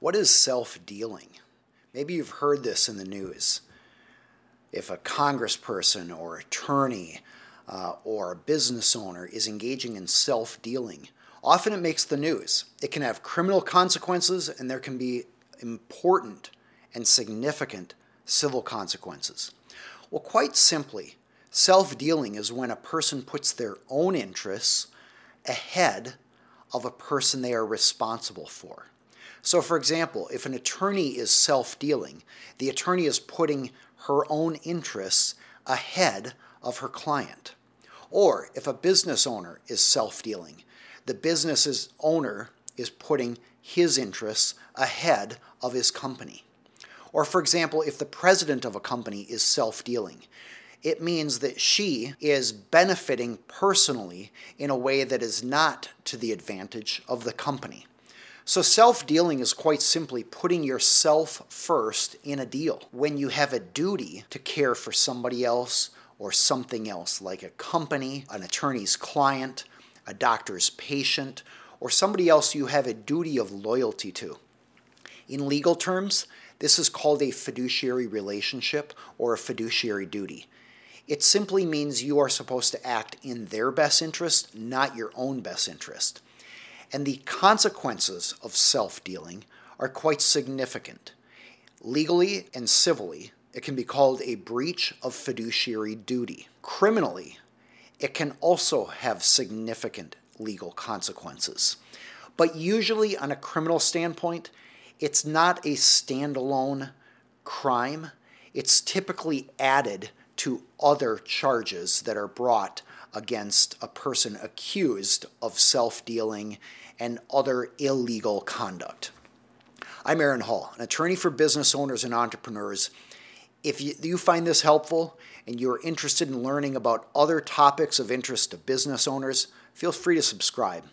What is self dealing? Maybe you've heard this in the news. If a congressperson or attorney uh, or a business owner is engaging in self dealing, often it makes the news. It can have criminal consequences and there can be important and significant civil consequences. Well, quite simply, self dealing is when a person puts their own interests ahead of a person they are responsible for. So, for example, if an attorney is self dealing, the attorney is putting her own interests ahead of her client. Or if a business owner is self dealing, the business's owner is putting his interests ahead of his company. Or, for example, if the president of a company is self dealing, it means that she is benefiting personally in a way that is not to the advantage of the company. So, self dealing is quite simply putting yourself first in a deal when you have a duty to care for somebody else or something else, like a company, an attorney's client, a doctor's patient, or somebody else you have a duty of loyalty to. In legal terms, this is called a fiduciary relationship or a fiduciary duty. It simply means you are supposed to act in their best interest, not your own best interest and the consequences of self dealing are quite significant. Legally and civilly, it can be called a breach of fiduciary duty. Criminally, it can also have significant legal consequences. But usually, on a criminal standpoint, it's not a standalone crime. It's typically added to other charges that are brought against a person accused of self dealing and other illegal conduct. I'm Aaron Hall, an attorney for business owners and entrepreneurs. If you, you find this helpful and you're interested in learning about other topics of interest to business owners, feel free to subscribe.